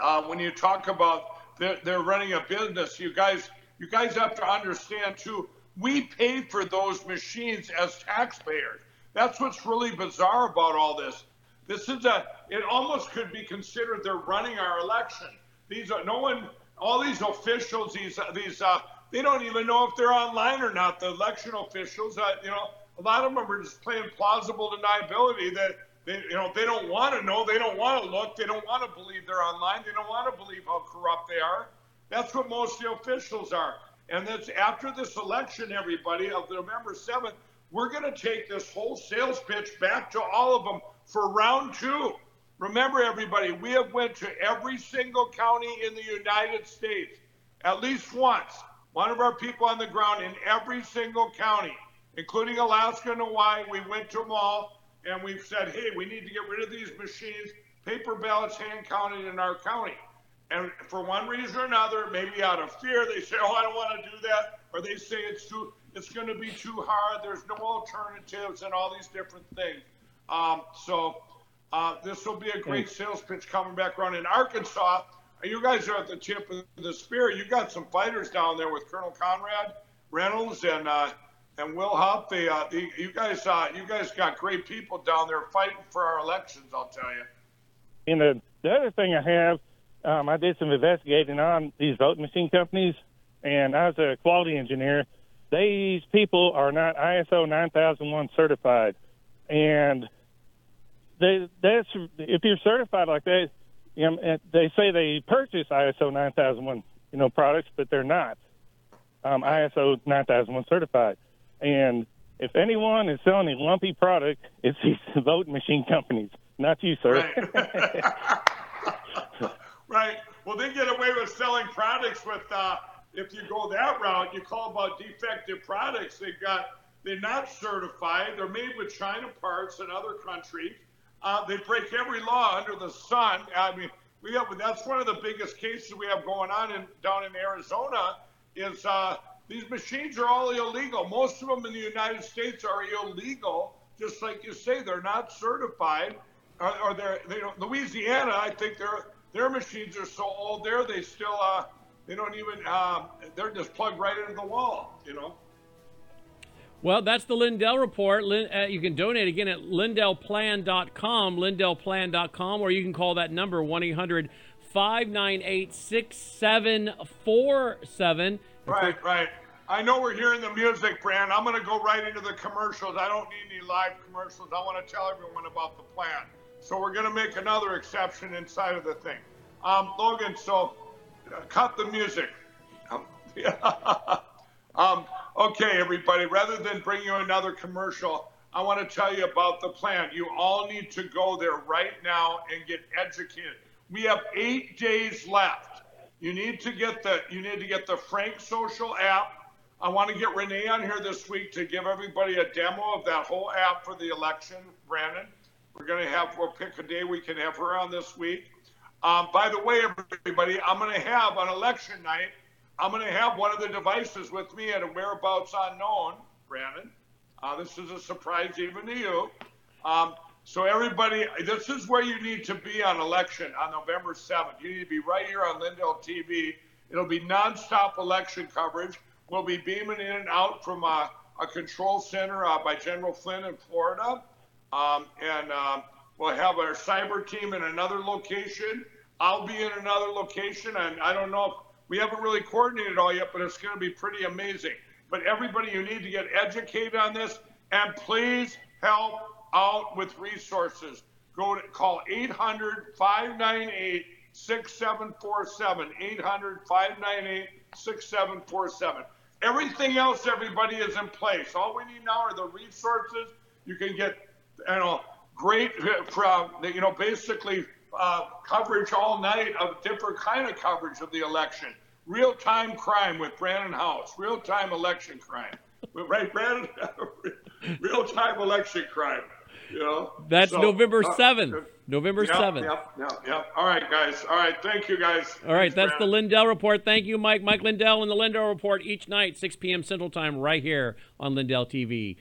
uh, when you talk about they're, they're running a business. You guys, you guys have to understand too. We pay for those machines as taxpayers. That's what's really bizarre about all this. This is a. It almost could be considered they're running our election. These are no one. All these officials. These these. Uh, they don't even know if they're online or not. The election officials. Uh, you know, a lot of them are just playing plausible deniability that they, you know, they don't want to know. They don't want to look. They don't want to believe they're online. They don't want to believe how corrupt they are. That's what most of the officials are. And that's after this election, everybody, of November 7th, we're going to take this whole sales pitch back to all of them for round two. Remember, everybody, we have went to every single county in the United States at least once. One of our people on the ground in every single county, including Alaska and Hawaii, we went to them all and we've said, hey, we need to get rid of these machines, paper ballots hand counted in our county. And for one reason or another, maybe out of fear, they say, oh, I don't want to do that. Or they say it's too, it's going to be too hard. There's no alternatives and all these different things. Um, so uh, this will be a great sales pitch coming back around in Arkansas. You guys are at the tip of the spear. You got some fighters down there with Colonel Conrad Reynolds and uh, and Will Huff. They, uh, they, you guys, uh, you guys got great people down there fighting for our elections. I'll tell you. And the, the other thing I have, um, I did some investigating on these voting machine companies, and I was a quality engineer. These people are not ISO 9001 certified, and they that's if you're certified like that, you know, they say they purchase ISO 9001 you know products, but they're not um, ISO 9001 certified. And if anyone is selling a lumpy product, it's these voting machine companies, not you, sir. Right. right. Well, they get away with selling products with. Uh, if you go that route, you call about defective products. They got they're not certified. They're made with China parts in other countries. Uh, they break every law under the sun. I mean, we have that's one of the biggest cases we have going on in down in Arizona. Is uh, these machines are all illegal. Most of them in the United States are illegal, just like you say. They're not certified, or, or they're they don't. Louisiana, I think their their machines are so old there they still uh, they don't even uh, they're just plugged right into the wall. You know. Well, that's the Lindell report. Lin, uh, you can donate again at lindellplan.com, lindellplan.com, or you can call that number 1 800 598 6747. Right, right. I know we're hearing the music, Brand. I'm going to go right into the commercials. I don't need any live commercials. I want to tell everyone about the plan. So we're going to make another exception inside of the thing. Um, Logan, so uh, cut the music. Um, um, okay, everybody, rather than bring you another commercial, I want to tell you about the plan. You all need to go there right now and get educated. We have eight days left. You need to get the you need to get the Frank Social app. I want to get Renee on here this week to give everybody a demo of that whole app for the election. Brandon, we're going to have we'll pick a day we can have her on this week. Um, by the way, everybody, I'm going to have on election night. I'm going to have one of the devices with me at a whereabouts unknown, Brandon. Uh, this is a surprise even to you. Um, so everybody, this is where you need to be on election on November 7th. You need to be right here on Lindell TV. It'll be nonstop election coverage. We'll be beaming in and out from a, a control center uh, by General Flynn in Florida. Um, and um, we'll have our cyber team in another location. I'll be in another location. And I don't know if we haven't really coordinated all yet, but it's going to be pretty amazing. But everybody, you need to get educated on this. And please help out with resources. Go to call 800 598 6747. 800 598 6747. Everything else, everybody, is in place. All we need now are the resources. You can get, you know, great, from, you know, basically uh, coverage all night of different kind of coverage of the election. Real time crime with Brandon Howse. Real time election crime. right, Brandon? Real time election crime. You know? That's So, November uh, 7th. November yep, 7th. Yep, yep, yep. All right, guys. All right. Thank you, guys. All right, Thanks, that's the Lindell Report. Thank you, Mike. Mike Lindell and the Lindell Report each night, 6 p.m. Central Time, right here on Lindell TV.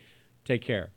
Take care.